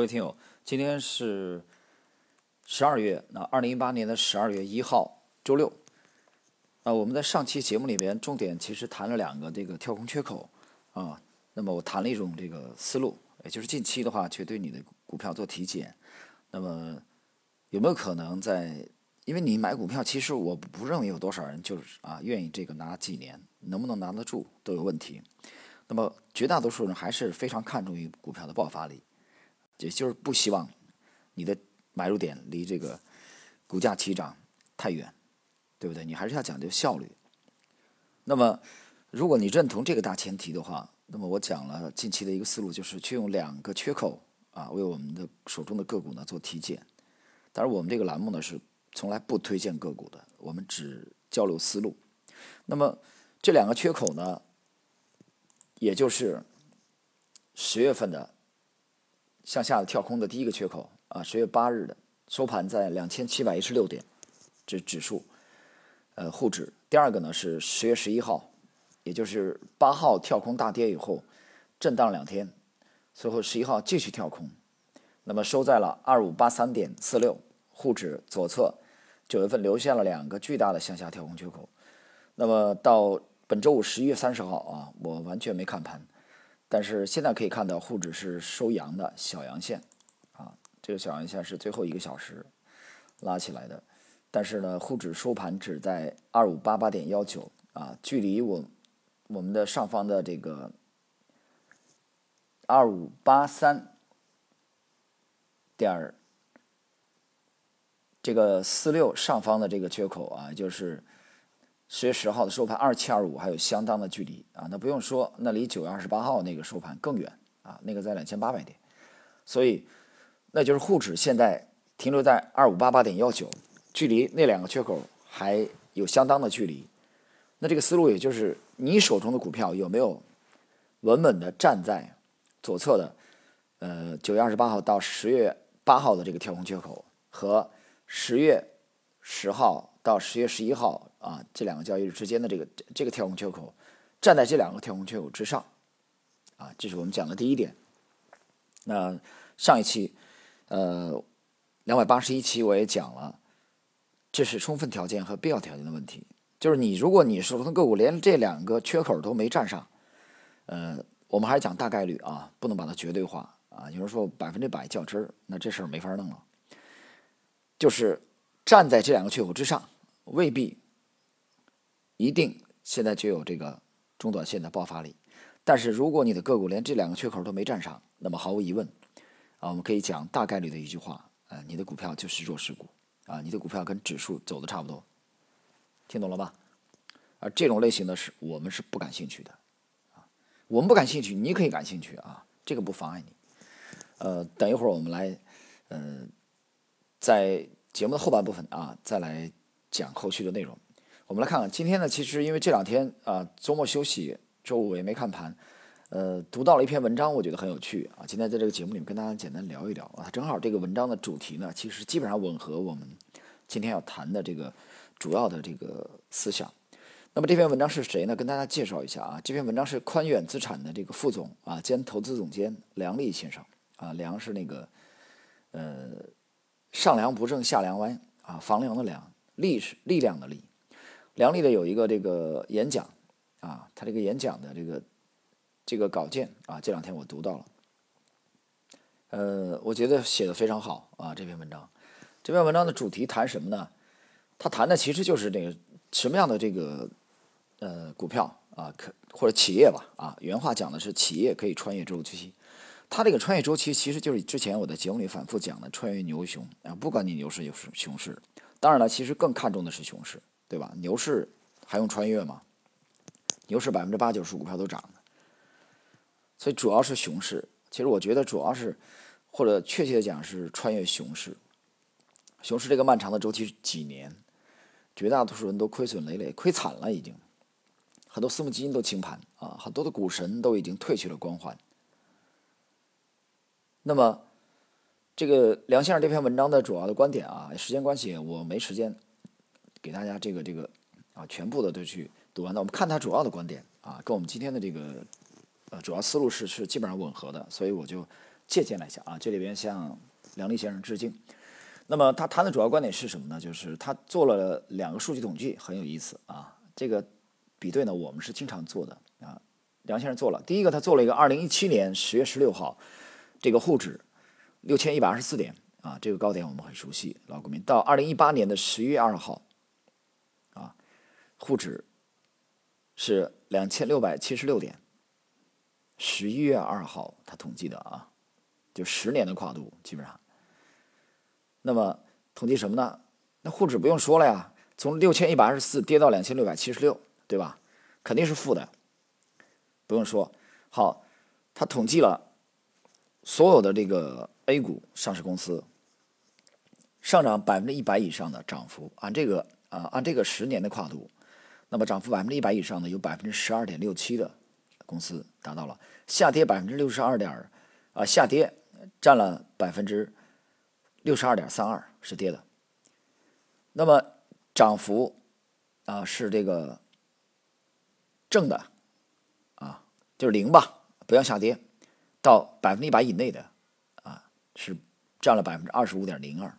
各位听友，今天是十二月，那二零一八年的十二月一号，周六。啊，我们在上期节目里边重点其实谈了两个这个跳空缺口啊。那么我谈了一种这个思路，也就是近期的话，去对你的股票做体检。那么有没有可能在？因为你买股票，其实我不认为有多少人就是啊愿意这个拿几年，能不能拿得住都有问题。那么绝大多数人还是非常看重于股票的爆发力，也就是不希望你的买入点离这个股价起涨太远，对不对？你还是要讲究效率。那么如果你认同这个大前提的话，那么我讲了近期的一个思路，就是去用两个缺口啊为我们的手中的个股呢做体检。当然，我们这个栏目呢是。从来不推荐个股的，我们只交流思路。那么这两个缺口呢，也就是十月份的向下的跳空的第一个缺口啊，十月八日的收盘在两千七百一十六点，这指数，呃，沪指。第二个呢是十月十一号，也就是八号跳空大跌以后，震荡两天，随后十一号继续跳空，那么收在了二五八三点四六。沪指左侧九月份留下了两个巨大的向下跳空缺口，那么到本周五十一月三十号啊，我完全没看盘，但是现在可以看到沪指是收阳的小阳线啊，这个小阳线是最后一个小时拉起来的，但是呢，沪指收盘只在二五八八点幺九啊，距离我我们的上方的这个二五八三点。这个四六上方的这个缺口啊，就是十月十号的收盘二七二五，还有相当的距离啊。那不用说，那离九月二十八号那个收盘更远啊，那个在两千八百点，所以那就是沪指现在停留在二五八八点幺九，距离那两个缺口还有相当的距离。那这个思路也就是你手中的股票有没有稳稳的站在左侧的呃九月二十八号到十月八号的这个跳空缺口和。十月十号到十月十一号啊，这两个交易日之间的这个这个跳空缺口，站在这两个跳空缺口之上，啊，这是我们讲的第一点。那上一期，呃，两百八十一期我也讲了，这是充分条件和必要条件的问题。就是你如果你手中的个股连这两个缺口都没站上，呃，我们还是讲大概率啊，不能把它绝对化啊。有人说百分之百较真儿，那这事儿没法弄了。就是站在这两个缺口之上，未必一定现在就有这个中短线的爆发力。但是如果你的个股连这两个缺口都没站上，那么毫无疑问，啊，我们可以讲大概率的一句话，呃，你的股票就是弱势股，啊，你的股票跟指数走的差不多，听懂了吧？而这种类型的是我们是不感兴趣的，啊，我们不感兴趣，你可以感兴趣啊，这个不妨碍你。呃，等一会儿我们来，嗯。在节目的后半部分啊，再来讲后续的内容。我们来看看今天呢，其实因为这两天啊周末休息，周五也没看盘，呃，读到了一篇文章，我觉得很有趣啊。今天在这个节目里面跟大家简单聊一聊啊，正好这个文章的主题呢，其实基本上吻合我们今天要谈的这个主要的这个思想。那么这篇文章是谁呢？跟大家介绍一下啊，这篇文章是宽远资产的这个副总啊兼投资总监梁丽先生啊，梁是那个呃。上梁不正下梁歪啊，房梁的梁，力是力量的力。梁丽的有一个这个演讲啊，他这个演讲的这个这个稿件啊，这两天我读到了。呃，我觉得写的非常好啊，这篇文章。这篇文章的主题谈什么呢？他谈的其实就是这个什么样的这个呃股票啊，可或者企业吧啊，原话讲的是企业可以穿越周期。它这个穿越周期其实就是之前我在节目里反复讲的穿越牛熊啊，不管你牛市有是熊市，当然了，其实更看重的是熊市，对吧？牛市还用穿越吗？牛市百分之八九十股票都涨的，所以主要是熊市。其实我觉得主要是，或者确切的讲是穿越熊市。熊市这个漫长的周期几年，绝大多数人都亏损累累，亏惨了已经，很多私募基金都清盘啊，很多的股神都已经褪去了光环。那么，这个梁先生这篇文章的主要的观点啊，时间关系我没时间给大家这个这个啊全部的都去读完。那我们看他主要的观点啊，跟我们今天的这个呃主要思路是是基本上吻合的，所以我就借鉴了一下啊，这里边向梁利先生致敬。那么他谈的主要观点是什么呢？就是他做了两个数据统计，很有意思啊。这个比对呢，我们是经常做的啊。梁先生做了，第一个他做了一个二零一七年十月十六号这个沪指六千一百二十四点啊，这个高点我们很熟悉，老股民。到二零一八年的十一月二号，沪指是两千六百七十六点。十一月二号他统计的啊，就十年的跨度基本上。那么统计什么呢？那沪指不用说了呀，从六千一百二十四跌到两千六百七十六，对吧？肯定是负的，不用说。好，他统计了所有的这个 A 股上市公司上涨百分之一百以上的涨幅，按这个啊，按这个十年的跨度，那么涨幅百分之一百以上的有百分之十二点六七的。公司达到了下跌百分之六十二点啊，下跌占了百分之六十二点三二是跌的。那么涨幅啊是这个正的啊，就是零吧，不要下跌到百分之一百以内的啊，是占了百分之二十五点零二，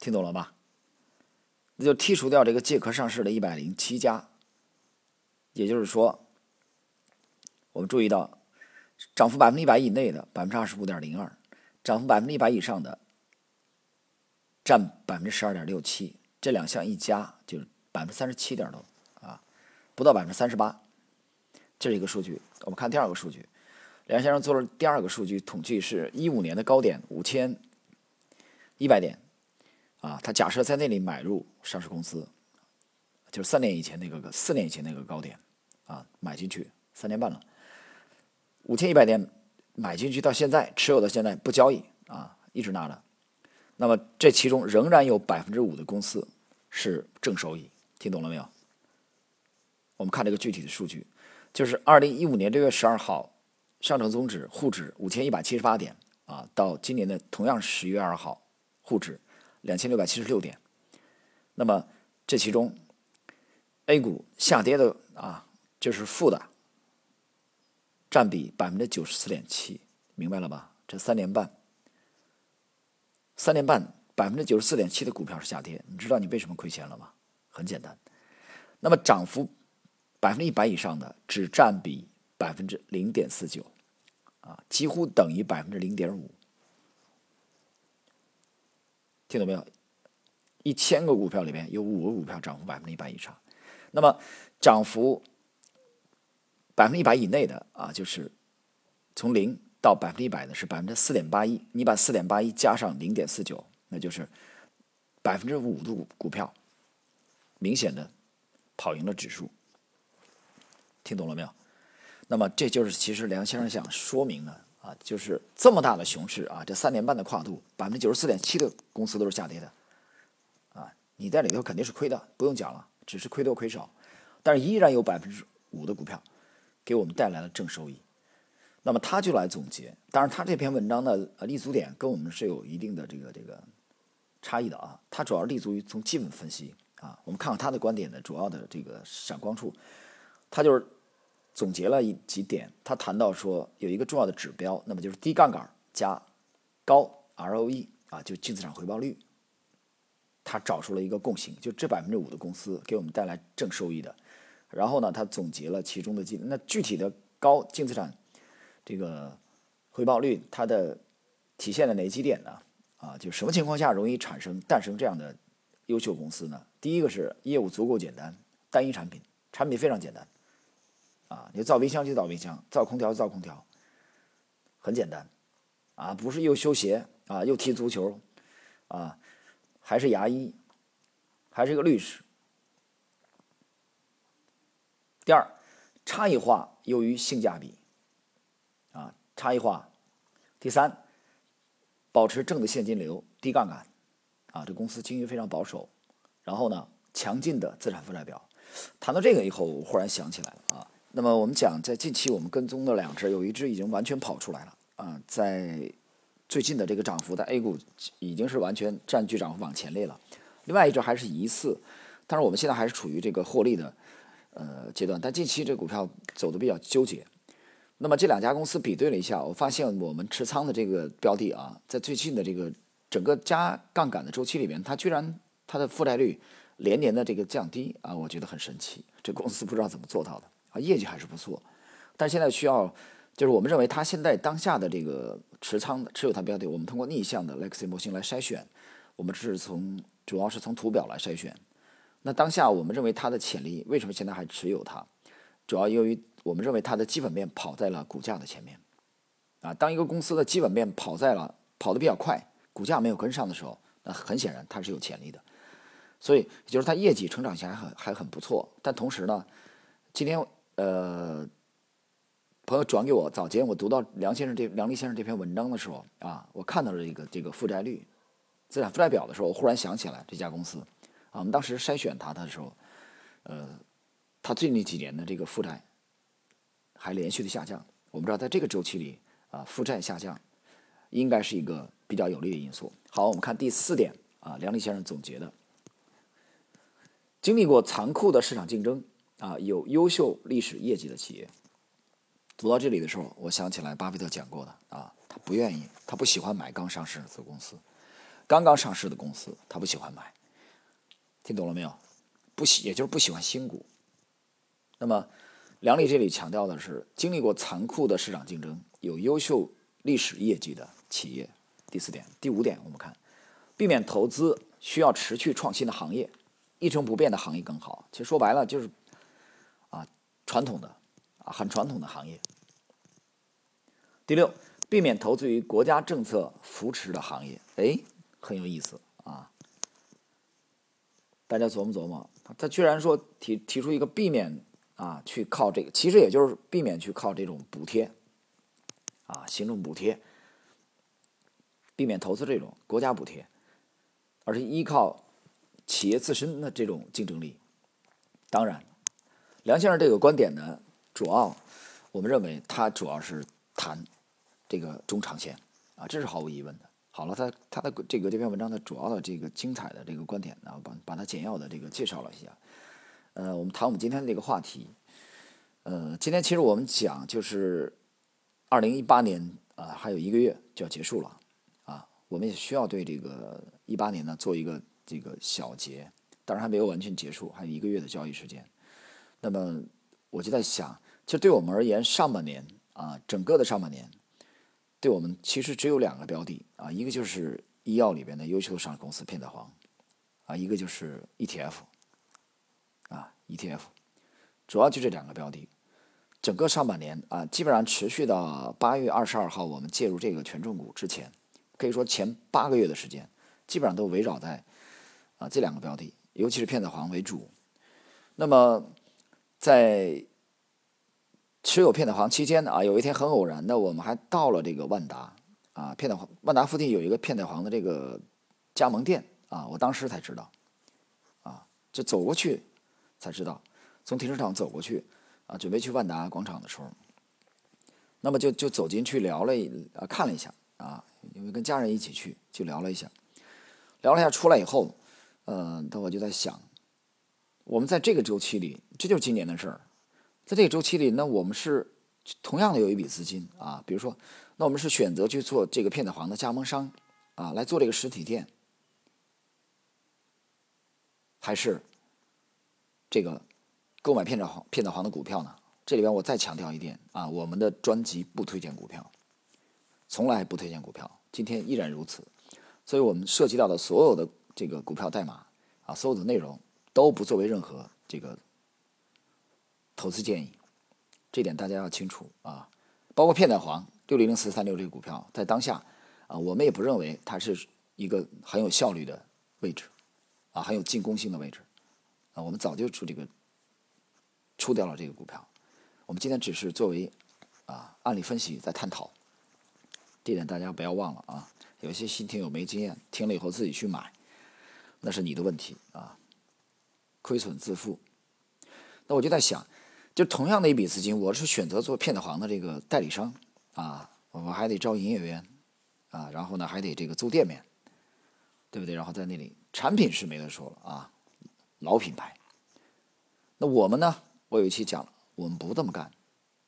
听懂了吧？那就剔除掉这个借壳上市的一百零七家，也就是说。我们注意到，涨幅百分之一百以内的百分之二十五点零二，涨幅百分之一百以上的占百分之十二点六七，这两项一加就是百分之三十七点多啊，不到百分之三十八，这是一个数据。我们看第二个数据，梁先生做了第二个数据统计，是一五年的高点五千一百点啊，他假设在那里买入上市公司，就是三年以前那个四年以前那个高点啊，买进去三年半了。五千一百点买进去到现在持有到现在不交易啊，一直拿着。那么这其中仍然有百分之五的公司是正收益，听懂了没有？我们看这个具体的数据，就是二零一五年六月十二号上证综指沪指五千一百七十八点啊，到今年的同样十月二号沪指两千六百七十六点。那么这其中 A 股下跌的啊，就是负的。占比百分之九十四点七，明白了吧？这三年半，三年半百分之九十四点七的股票是下跌，你知道你为什么亏钱了吗？很简单，那么涨幅百分之一百以上的只占比百分之零点四九，啊，几乎等于百分之零点五，听懂没有？一千个股票里面有五个股票涨幅百分之一百以上，那么涨幅。百分之一百以内的啊，就是从零到百分之一百的是百分之四点八一。你把四点八一加上零点四九，那就是百分之五的股股票，明显的跑赢了指数。听懂了没有？那么这就是其实梁先生想说明的啊，就是这么大的熊市啊，这三年半的跨度，百分之九十四点七的公司都是下跌的啊，你在里头肯定是亏的，不用讲了，只是亏多亏少，但是依然有百分之五的股票。给我们带来了正收益，那么他就来总结。当然，他这篇文章的立足点跟我们是有一定的这个这个差异的啊。他主要立足于从基本分析啊。我们看看他的观点的主要的这个闪光处，他就是总结了一几点。他谈到说有一个重要的指标，那么就是低杠杆加高 ROE 啊，就净资产回报率。他找出了一个共性，就这百分之五的公司给我们带来正收益的。然后呢，他总结了其中的几那具体的高净资产这个回报率，它的体现了哪几点呢？啊，就什么情况下容易产生诞生这样的优秀公司呢？第一个是业务足够简单，单一产品，产品非常简单，啊，你造冰箱就造冰箱，造空调就造空调，很简单，啊，不是又修鞋啊，又踢足球，啊，还是牙医，还是一个律师。第二，差异化优于性价比，啊，差异化。第三，保持正的现金流，低杠杆，啊，这公司经营非常保守。然后呢，强劲的资产负债表。谈到这个以后，我忽然想起来了啊。那么我们讲，在近期我们跟踪的两只，有一只已经完全跑出来了啊，在最近的这个涨幅，在 A 股已经是完全占据涨幅榜前列了。另外一只还是疑似，但是我们现在还是处于这个获利的。呃，阶段，但近期这股票走的比较纠结，那么这两家公司比对了一下，我发现我们持仓的这个标的啊，在最近的这个整个加杠杆的周期里面，它居然它的负债率连年的这个降低啊，我觉得很神奇。这公司不知道怎么做到的业绩还是不错，但现在需要就是我们认为它现在当下的这个持仓持有它标的，我们通过逆向的 Lexi 模型来筛选，我们是从主要是从图表来筛选。那当下我们认为它的潜力，为什么现在还持有它？主要由于我们认为它的基本面跑在了股价的前面，啊，当一个公司的基本面跑在了跑得比较快，股价没有跟上的时候，那很显然它是有潜力的。所以，就是它业绩成长性还很还很不错。但同时呢，今天呃，朋友转给我，早前我读到梁先生这梁立先生这篇文章的时候啊，我看到了一个这个负债率、资产负债表的时候，我忽然想起来这家公司啊，我们当时筛选它的时候，呃。它最近几年的这个负债还连续的下降，我们知道在这个周期里啊，负债下降应该是一个比较有利的因素。好，我们看第四点啊，梁立先生总结的：经历过残酷的市场竞争啊，有优秀历史业绩的企业。读到这里的时候，我想起来巴菲特讲过的啊，他不愿意，他不喜欢买刚上市的子公司，刚刚上市的公司他不喜欢买。听懂了没有？不喜，也就是不喜欢新股。那么，梁丽这里强调的是经历过残酷的市场竞争、有优秀历史业绩的企业。第四点、第五点，我们看，避免投资需要持续创新的行业，一成不变的行业更好。其实说白了就是，传统的啊，很传统的行业。第六，避免投资于国家政策扶持的行业。哎，很有意思啊！大家琢磨琢磨，他居然说提提出一个避免。啊，去靠这个，其实也就是避免去靠这种补贴，啊，行政补贴，避免投资这种国家补贴，而是依靠企业自身的这种竞争力。当然，梁先生这个观点呢，主要我们认为他主要是谈这个中长线，啊，这是毫无疑问的。好了，他他的这个这篇文章的主要的这个精彩的这个观点呢，把把它简要的这个介绍了一下。呃，我们谈我们今天的这个话题。呃，今天其实我们讲就是二零一八年啊，还有一个月就要结束了啊，我们也需要对这个一八年呢做一个这个小结，当然还没有完全结束，还有一个月的交易时间。那么我就在想，其实对我们而言，上半年啊，整个的上半年，对我们其实只有两个标的啊，一个就是医药里边的优秀上市公司片仔癀啊，一个就是 ETF 啊。ETF，主要就这两个标的，整个上半年啊，基本上持续到八月二十二号我们介入这个权重股之前，可以说前八个月的时间，基本上都围绕在啊这两个标的，尤其是片仔癀为主。那么在持有片仔癀期间呢，啊，有一天很偶然的，我们还到了这个万达啊，片仔癀万达附近有一个片仔癀的这个加盟店啊，我当时才知道，啊，就走过去。才知道，从停车场走过去，啊，准备去万达广场的时候，那么就就走进去聊了啊，看了一下啊，因为跟家人一起去，就聊了一下，聊了一下出来以后，嗯，那我就在想，我们在这个周期里，这就是今年的事儿，在这个周期里，那我们是同样的有一笔资金啊，比如说，那我们是选择去做这个片仔癀的加盟商啊，来做这个实体店，还是？这个购买片仔癀片仔癀的股票呢？这里边我再强调一点啊，我们的专辑不推荐股票，从来不推荐股票，今天依然如此。所以我们涉及到的所有的这个股票代码啊，所有的内容都不作为任何这个投资建议，这点大家要清楚啊。包括片仔癀六零零四三六这个股票，在当下啊，我们也不认为它是一个很有效率的位置啊，很有进攻性的位置。啊，我们早就出这个出掉了这个股票，我们今天只是作为啊案例分析在探讨，这点大家不要忘了啊。有些新听友没经验，听了以后自己去买，那是你的问题啊，亏损自负。那我就在想，就同样的一笔资金，我是选择做片子行的这个代理商啊，我还得招营业员啊，然后呢还得这个租店面，对不对？然后在那里产品是没得说了啊。老品牌，那我们呢？我有一期讲了，我们不这么干，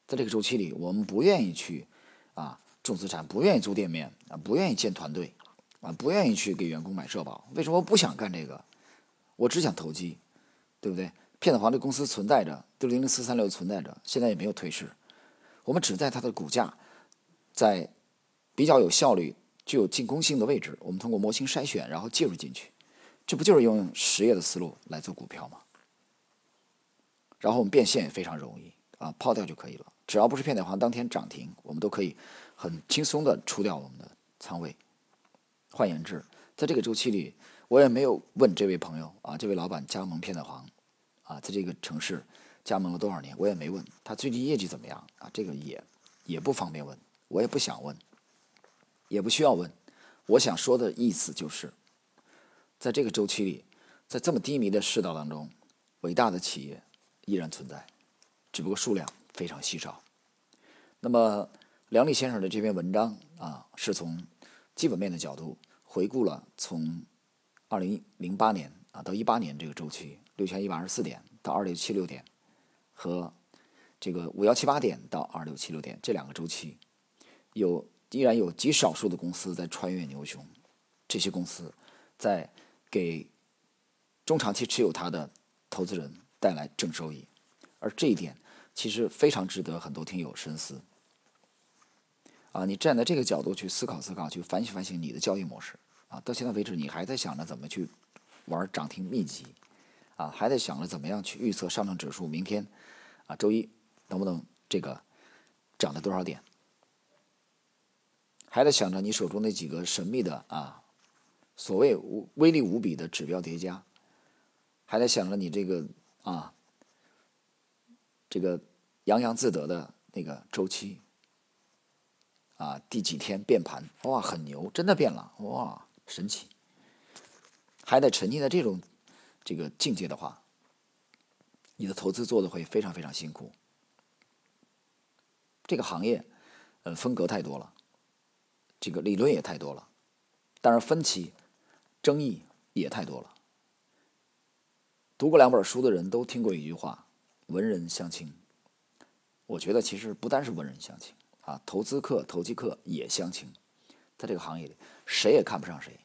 在这个周期里，我们不愿意去啊重资产，不愿意租店面啊，不愿意建团队啊，不愿意去给员工买社保。为什么我不想干这个？我只想投机，对不对？骗子房这公司存在着，六零零四三六存在着，现在也没有退市。我们只在它的股价在比较有效率、具有进攻性的位置，我们通过模型筛选，然后介入进去。这不就是用实业的思路来做股票吗？然后我们变现也非常容易啊，抛掉就可以了。只要不是骗子房当天涨停，我们都可以很轻松的出掉我们的仓位。换言之，在这个周期里。我也没有问这位朋友啊，这位老板加盟片仔癀，啊，在这个城市加盟了多少年？我也没问他最近业绩怎么样啊，这个也也不方便问，我也不想问，也不需要问。我想说的意思就是，在这个周期里，在这么低迷的世道当中，伟大的企业依然存在，只不过数量非常稀少。那么梁利先生的这篇文章啊，是从基本面的角度回顾了从。二零零八年啊，到一八年这个周期，六千一百二十四点到二六七六点，和这个五幺七八点到二六七六点这两个周期，有依然有极少数的公司在穿越牛熊，这些公司在给中长期持有它的投资人带来正收益，而这一点其实非常值得很多听友深思。啊，你站在这个角度去思考思考，去反省反省你的交易模式。啊，到现在为止，你还在想着怎么去玩涨停秘籍，啊，还在想着怎么样去预测上证指数明天啊周一能不能这个涨了多少点，还在想着你手中那几个神秘的啊所谓无威力无比的指标叠加，还在想着你这个啊这个洋洋自得的那个周期啊第几天变盘哇很牛，真的变了哇！神奇，还得沉浸在这种这个境界的话，你的投资做的会非常非常辛苦。这个行业，呃，风格太多了，这个理论也太多了，当然分歧、争议也太多了。读过两本书的人都听过一句话：“文人相轻。”我觉得其实不单是文人相轻啊，投资客、投机客也相轻。在这个行业里，谁也看不上谁。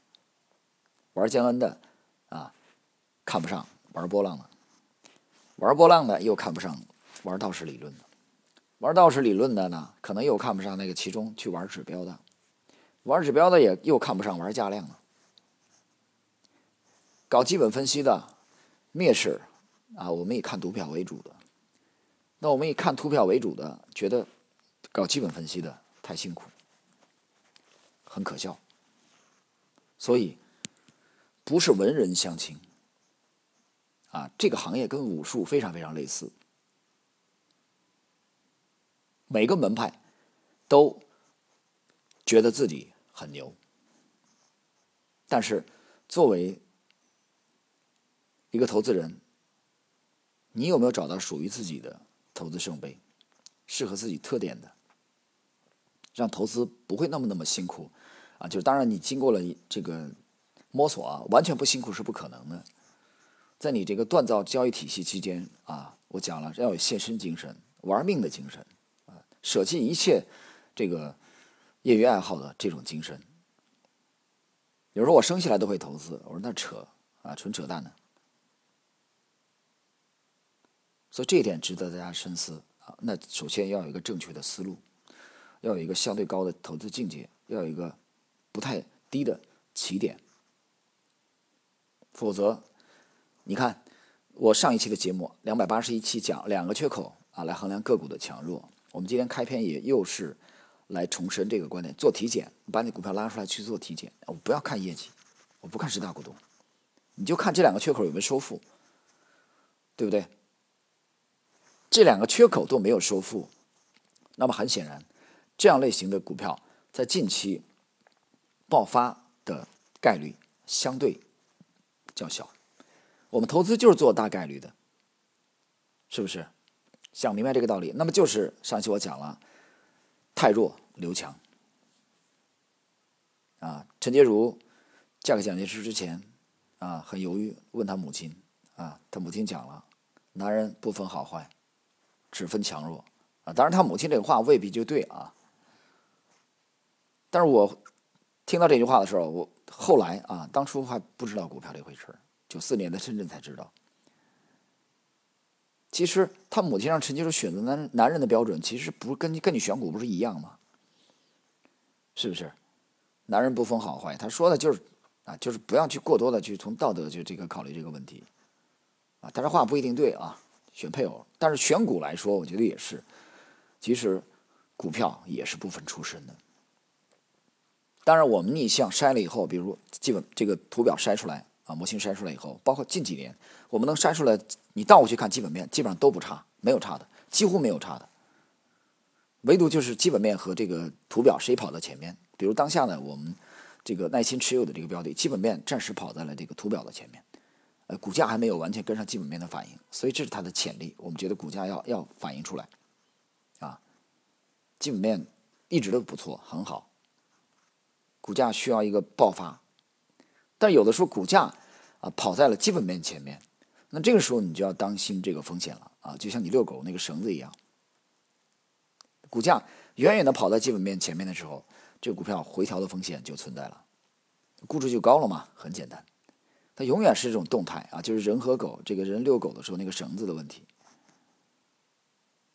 玩江恩的，啊，看不上玩波浪的；玩波浪的又看不上玩道士理论的；玩道士理论的呢，可能又看不上那个其中去玩指标的；玩指标的也又看不上玩价量的。搞基本分析的蔑视啊，我们以看图表为主的；那我们以看图表为主的，觉得搞基本分析的太辛苦。很可笑，所以不是文人相轻啊。这个行业跟武术非常非常类似，每个门派都觉得自己很牛，但是作为一个投资人，你有没有找到属于自己的投资圣杯，适合自己特点的，让投资不会那么那么辛苦？啊，就当然你经过了这个摸索啊，完全不辛苦是不可能的。在你这个锻造交易体系期间啊，我讲了要有献身精神、玩命的精神啊，舍弃一切这个业余爱好的这种精神。有人说我生下来都会投资，我说那扯啊，纯扯淡的。所以这一点值得大家深思啊。那首先要有一个正确的思路，要有一个相对高的投资境界，要有一个。不太低的起点，否则，你看我上一期的节目两百八十一期讲两个缺口啊，来衡量个股的强弱。我们今天开篇也又是来重申这个观点，做体检，把你股票拉出来去做体检。我不要看业绩，我不看十大股东，你就看这两个缺口有没有收复，对不对？这两个缺口都没有收复，那么很显然，这样类型的股票在近期。爆发的概率相对较小，我们投资就是做大概率的，是不是？想明白这个道理，那么就是上期我讲了，太弱留强。啊，陈洁如嫁给蒋介石之前，啊，很犹豫，问他母亲，啊，他母亲讲了，男人不分好坏，只分强弱，啊。当然，他母亲这个话未必就对啊。但是我听到这句话的时候，我后来啊，当初还不知道股票这回事，九四年在深圳才知道。其实他母亲让陈教授选择男男人的标准，其实不是跟跟你选股不是一样吗？是不是？男人不分好坏，他说的就是啊，就是不要去过多的去从道德就这个考虑这个问题啊。但是话不一定对啊，选配偶，但是选股来说，我觉得也是，其实股票也是不分出身的。当然，我们逆向筛了以后，比如基本这个图表筛出来啊，模型筛出来以后，包括近几年，我们能筛出来，你倒过去看基本面，基本上都不差，没有差的，几乎没有差的。唯独就是基本面和这个图表谁跑到前面？比如当下呢，我们这个耐心持有的这个标的，基本面暂时跑在了这个图表的前面，呃，股价还没有完全跟上基本面的反应，所以这是它的潜力。我们觉得股价要要反映出来，啊，基本面一直都不错，很好。股价需要一个爆发，但有的时候股价啊跑在了基本面前面，那这个时候你就要当心这个风险了啊，就像你遛狗那个绳子一样，股价远远的跑在基本面前面的时候，这个股票回调的风险就存在了，估值就高了嘛，很简单，它永远是这种动态啊，就是人和狗，这个人遛狗的时候那个绳子的问题，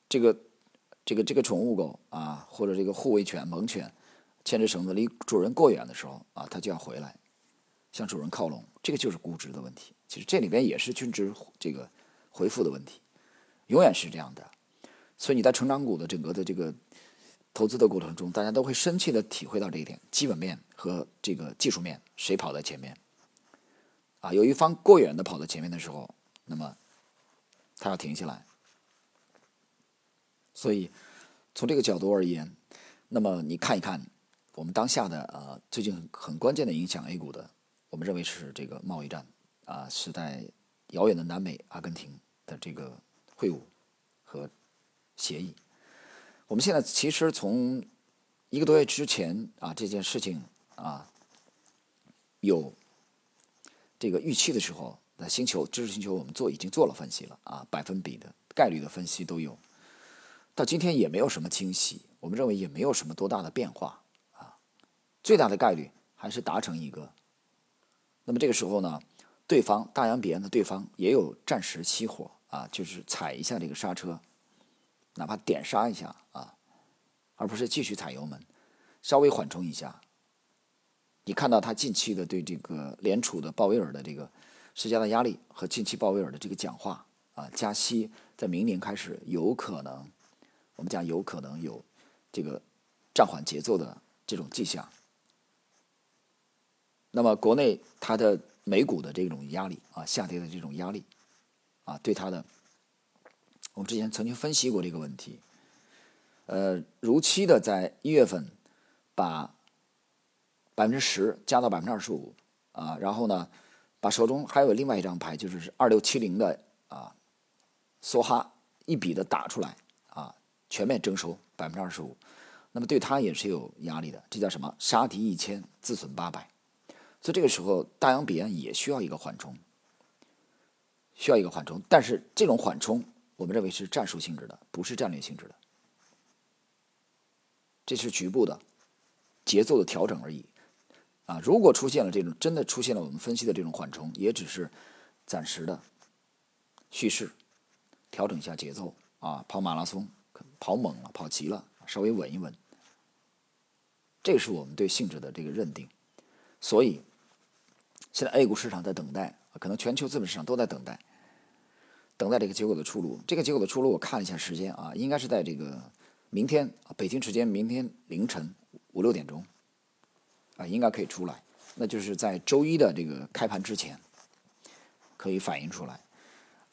这个这个这个宠物狗啊，或者这个护卫犬、猛犬。牵着绳子离主人过远的时候啊，它就要回来，向主人靠拢。这个就是估值的问题。其实这里边也是均值这个回复的问题，永远是这样的。所以你在成长股的整个的这个投资的过程中，大家都会深切的体会到这一点：基本面和这个技术面谁跑在前面？啊，有一方过远的跑在前面的时候，那么它要停下来。所以从这个角度而言，那么你看一看。我们当下的呃，最近很关键的影响 A 股的，我们认为是这个贸易战啊，是在遥远的南美阿根廷的这个会晤和协议。我们现在其实从一个多月之前啊，这件事情啊有这个预期的时候，那星球知识星球我们做已经做了分析了啊，百分比的概率的分析都有，到今天也没有什么惊喜，我们认为也没有什么多大的变化啊。最大的概率还是达成一个，那么这个时候呢，对方大洋彼岸的对方也有暂时熄火啊，就是踩一下这个刹车，哪怕点刹一下啊，而不是继续踩油门，稍微缓冲一下。你看到他近期的对这个联储的鲍威尔的这个施加的压力和近期鲍威尔的这个讲话啊，加息在明年开始有可能，我们讲有可能有这个暂缓节奏的这种迹象。那么，国内它的美股的这种压力啊，下跌的这种压力啊，对它的，我们之前曾经分析过这个问题。呃，如期的在一月份把百分之十加到百分之二十五啊，然后呢，把手中还有另外一张牌，就是二六七零的啊，梭哈一笔的打出来啊，全面征收百分之二十五，那么对它也是有压力的。这叫什么？杀敌一千，自损八百。所以这个时候，大洋彼岸也需要一个缓冲，需要一个缓冲。但是这种缓冲，我们认为是战术性质的，不是战略性质的。这是局部的节奏的调整而已。啊，如果出现了这种真的出现了我们分析的这种缓冲，也只是暂时的蓄势，调整一下节奏啊，跑马拉松跑猛了，跑急了，稍微稳一稳。这是我们对性质的这个认定。所以。现在 A 股市场在等待，可能全球资本市场都在等待，等待这个结果的出炉。这个结果的出炉，我看了一下时间啊，应该是在这个明天北京时间明天凌晨五六点钟啊，应该可以出来。那就是在周一的这个开盘之前，可以反映出来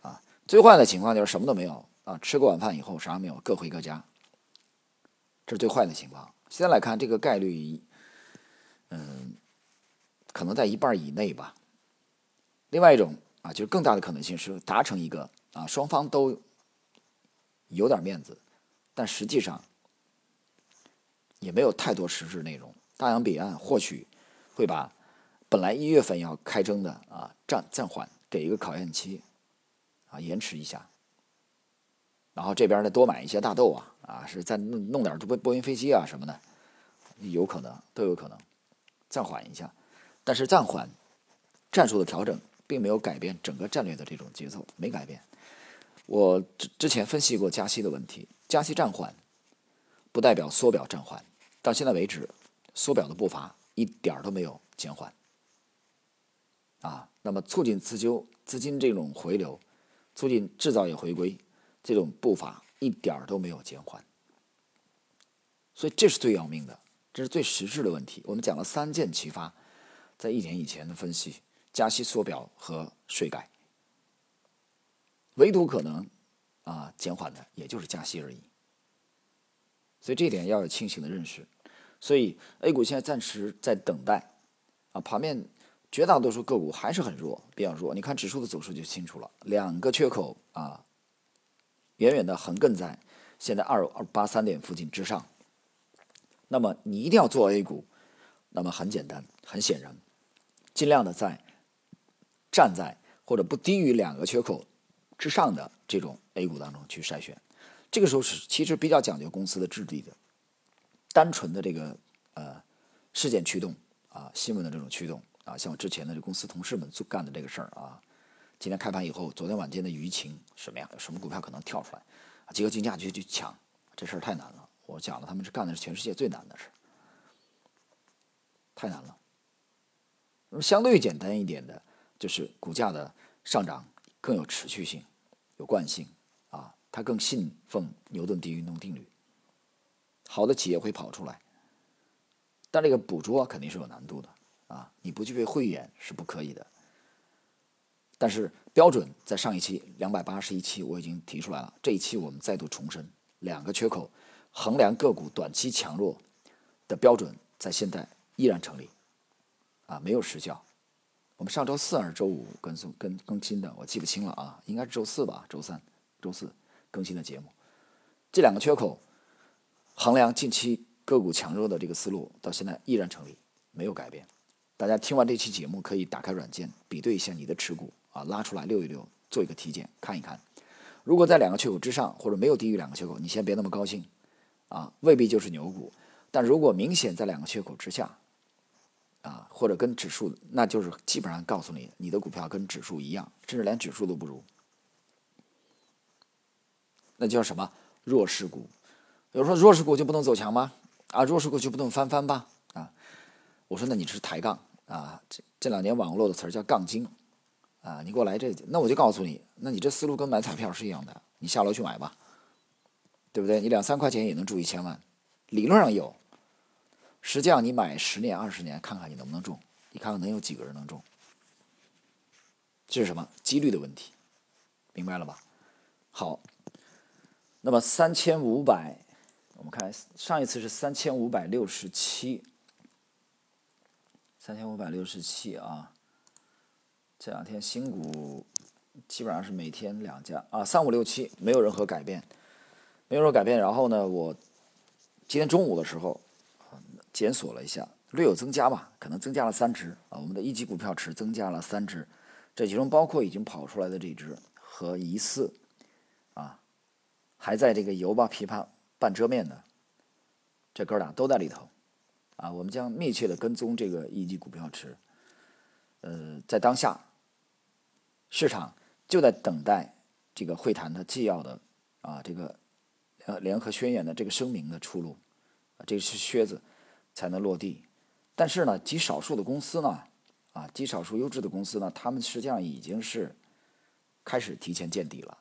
啊。最坏的情况就是什么都没有啊，吃过晚饭以后啥也没有，各回各家，这是最坏的情况。现在来看，这个概率，嗯。可能在一半以内吧。另外一种啊，就是更大的可能性是达成一个啊，双方都有点面子，但实际上也没有太多实质内容。大洋彼岸或许会把本来一月份要开征的啊暂暂缓，给一个考验期啊，延迟一下。然后这边呢多买一些大豆啊，啊，是再弄弄点波波音飞机啊什么的，有可能都有可能暂缓一下，但是暂缓战术的调整，并没有改变整个战略的这种节奏，没改变。我之之前分析过加息的问题，加息暂缓不代表缩表暂缓，到现在为止，缩表的步伐一点儿都没有减缓。啊，那么促进资金资金这种回流，促进制造业回归，这种步伐一点儿都没有减缓。所以这是最要命的，这是最实质的问题。我们讲了三箭齐发，在一年以前的分析，加息、缩表和税改，唯独可能啊减缓的，也就是加息而已。所以这一点要有清醒的认识。所以 A 股现在暂时在等待啊盘面。绝大多数个股还是很弱，比较弱。你看指数的走势就清楚了，两个缺口啊，远远的横亘在现在二二八三点附近之上。那么你一定要做 A 股，那么很简单，很显然，尽量的在站在或者不低于两个缺口之上的这种 A 股当中去筛选。这个时候是其实比较讲究公司的质地的，单纯的这个呃事件驱动啊新闻的这种驱动。啊，像我之前的这公司同事们做干的这个事儿啊，今天开盘以后，昨天晚间的舆情什么呀？有什么股票可能跳出来？啊，结合竞价去去抢，这事儿太难了。我讲了，他们是干的是全世界最难的事，太难了。那么相对简单一点的，就是股价的上涨更有持续性、有惯性啊，它更信奉牛顿第一运动定律。好的企业会跑出来，但这个捕捉肯定是有难度的。啊，你不具备慧眼是不可以的。但是标准在上一期两百八十一期我已经提出来了，这一期我们再度重申，两个缺口衡量个股短期强弱的标准在现在依然成立，啊，没有失效。我们上周四还是周五更送更更新的，我记不清了啊，应该是周四吧，周三、周四更新的节目。这两个缺口衡量近期个股强弱的这个思路到现在依然成立，没有改变。大家听完这期节目，可以打开软件比对一下你的持股啊，拉出来溜一溜，做一个体检，看一看。如果在两个缺口之上，或者没有低于两个缺口，你先别那么高兴啊，未必就是牛股。但如果明显在两个缺口之下，啊，或者跟指数，那就是基本上告诉你，你的股票跟指数一样，甚至连指数都不如。那叫什么弱势股？有人说弱势股就不能走强吗？啊，弱势股就不能翻番吧？啊，我说那你是抬杠。啊，这这两年网络的词儿叫杠精，啊，你给我来这，那我就告诉你，那你这思路跟买彩票是一样的，你下楼去买吧，对不对？你两三块钱也能中一千万，理论上有，实际上你买十年二十年，看看你能不能中，你看看能有几个人能中，这是什么几率的问题，明白了吧？好，那么三千五百，我们看上一次是三千五百六十七。三千五百六十七啊，这两天新股基本上是每天两家啊，三五六七没有任何改变，没有任何改变。然后呢，我今天中午的时候检索了一下，略有增加吧，可能增加了三只啊，我们的一级股票池增加了三只，这其中包括已经跑出来的这只和疑似啊还在这个油吧琵琶半遮面的这哥俩都在里头。啊，我们将密切的跟踪这个一级股票池，呃，在当下，市场就在等待这个会谈的纪要的啊，这个呃联合宣言的这个声明的出炉，这是靴子才能落地。但是呢，极少数的公司呢，啊，极少数优质的公司呢，他们实际上已经是开始提前见底了。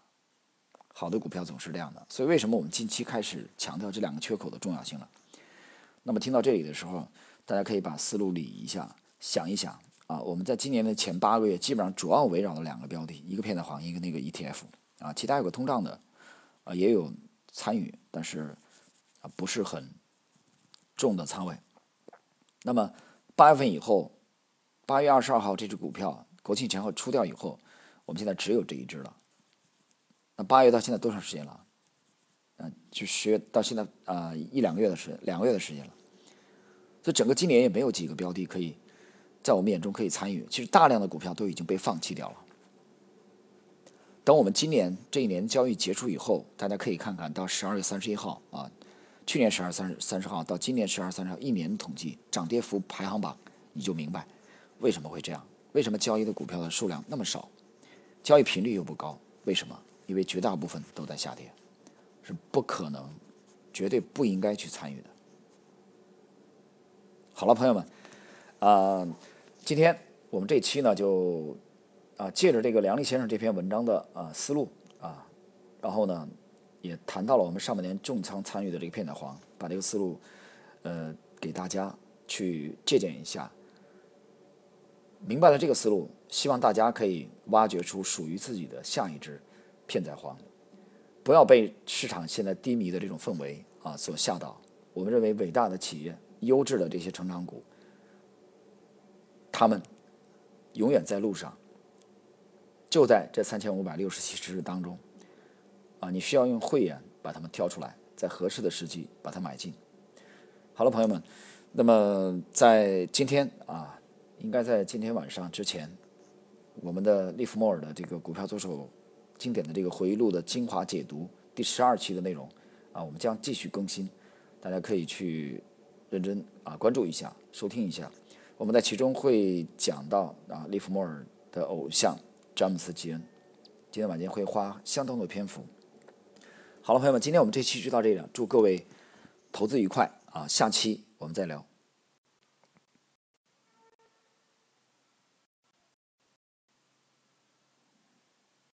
好的股票总是这样的，所以为什么我们近期开始强调这两个缺口的重要性了？那么听到这里的时候，大家可以把思路理一下，想一想啊，我们在今年的前八个月，基本上主要围绕了两个标的，一个片仔癀，一个那个 ETF 啊，其他有个通胀的啊也有参与，但是啊不是很重的仓位。那么八月份以后，八月二十二号这只股票国庆前后出掉以后，我们现在只有这一只了。那八月到现在多长时间了？嗯，就十月到现在啊一两个月的时，两个月的时间了。所以整个今年也没有几个标的可以在我们眼中可以参与。其实大量的股票都已经被放弃掉了。等我们今年这一年交易结束以后，大家可以看看到十二月三十一号啊，去年十二三十三十号到今年十二三十号一年的统计涨跌幅排行榜，你就明白为什么会这样，为什么交易的股票的数量那么少，交易频率又不高，为什么？因为绝大部分都在下跌，是不可能，绝对不应该去参与的。好了，朋友们，啊，今天我们这期呢就啊借着这个梁利先生这篇文章的啊思路啊，然后呢也谈到了我们上半年重仓参与的这个片仔癀，把这个思路呃给大家去借鉴一下。明白了这个思路，希望大家可以挖掘出属于自己的下一支。片仔癀，不要被市场现在低迷的这种氛围啊所吓到。我们认为伟大的企业、优质的这些成长股，他们永远在路上，就在这三千五百六十七只当中啊！你需要用慧眼把它们挑出来，在合适的时机把它买进。好了，朋友们，那么在今天啊，应该在今天晚上之前，我们的利弗莫尔的这个股票左手。经典的这个回忆录的精华解读第十二期的内容啊，我们将继续更新，大家可以去认真啊关注一下，收听一下。我们在其中会讲到啊，利弗莫尔的偶像詹姆斯·吉恩，今天晚间会花相当的篇幅。好了，朋友们，今天我们这期就到这里了，祝各位投资愉快啊，下期我们再聊。